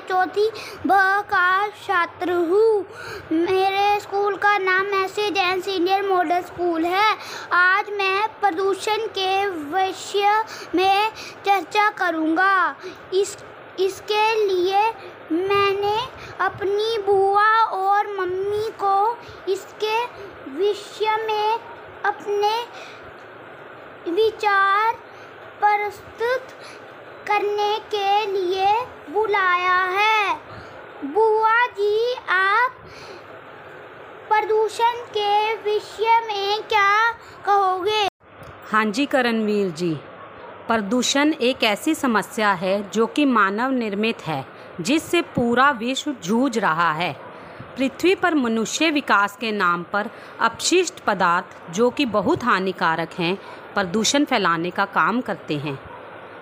चौथी ब का छात्र हूँ। मेरे स्कूल का नाम ऐसे जैन सीनियर मॉडल स्कूल है। आज मैं प्रदूषण के विषय में चर्चा करूँगा। इस, इसके लिए मैंने अपनी बुआ और मम्मी को इसके विषय में अपने विचार प्रस्तुत करने के बुलाया है। बुआ जी, आप प्रदूषण के विषय में क्या कहोगे? हाँ जी, करणवीर जी। प्रदूषण एक ऐसी समस्या है जो कि मानव निर्मित है, जिससे पूरा विश्व जूझ रहा है। पृथ्वी पर मनुष्य विकास के नाम पर अपशिष्ट पदार्थ, जो कि बहुत हानिकारक हैं, प्रदूषण फैलाने का काम करते हैं।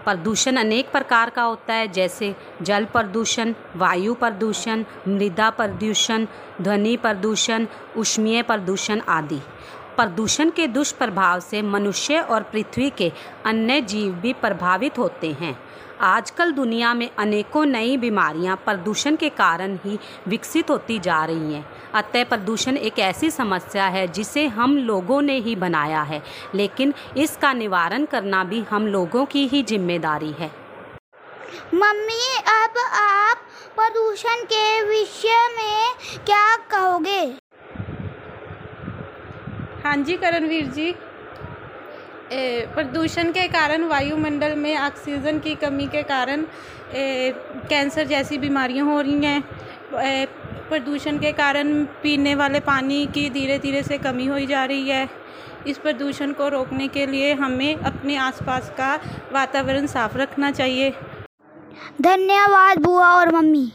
प्रदूषण अनेक प्रकार का होता है, जैसे जल प्रदूषण, वायु प्रदूषण, मृदा प्रदूषण, ध्वनि प्रदूषण, उष्मीय प्रदूषण आदि। प्रदूषण के दुष्प्रभाव से मनुष्य और पृथ्वी के अन्य जीव भी प्रभावित होते हैं। आजकल दुनिया में अनेकों नई बीमारियाँ प्रदूषण के कारण ही विकसित होती जा रही हैं। अतः प्रदूषण एक ऐसी समस्या है जिसे हम लोगों ने ही बनाया है, लेकिन इसका निवारण करना भी हम लोगों की ही ज़िम्मेदारी है। मम्मी, अब आप प्रदूषण के विषय में क्या कहोगे? हाँ जी, करणवीर जी। प्रदूषण के कारण वायुमंडल में ऑक्सीजन की कमी के कारण कैंसर जैसी बीमारियाँ हो रही हैं। प्रदूषण के कारण पीने वाले पानी की धीरे धीरे से कमी होई जा रही है। इस प्रदूषण को रोकने के लिए हमें अपने आसपास का वातावरण साफ़ रखना चाहिए। धन्यवाद, बुआ और मम्मी।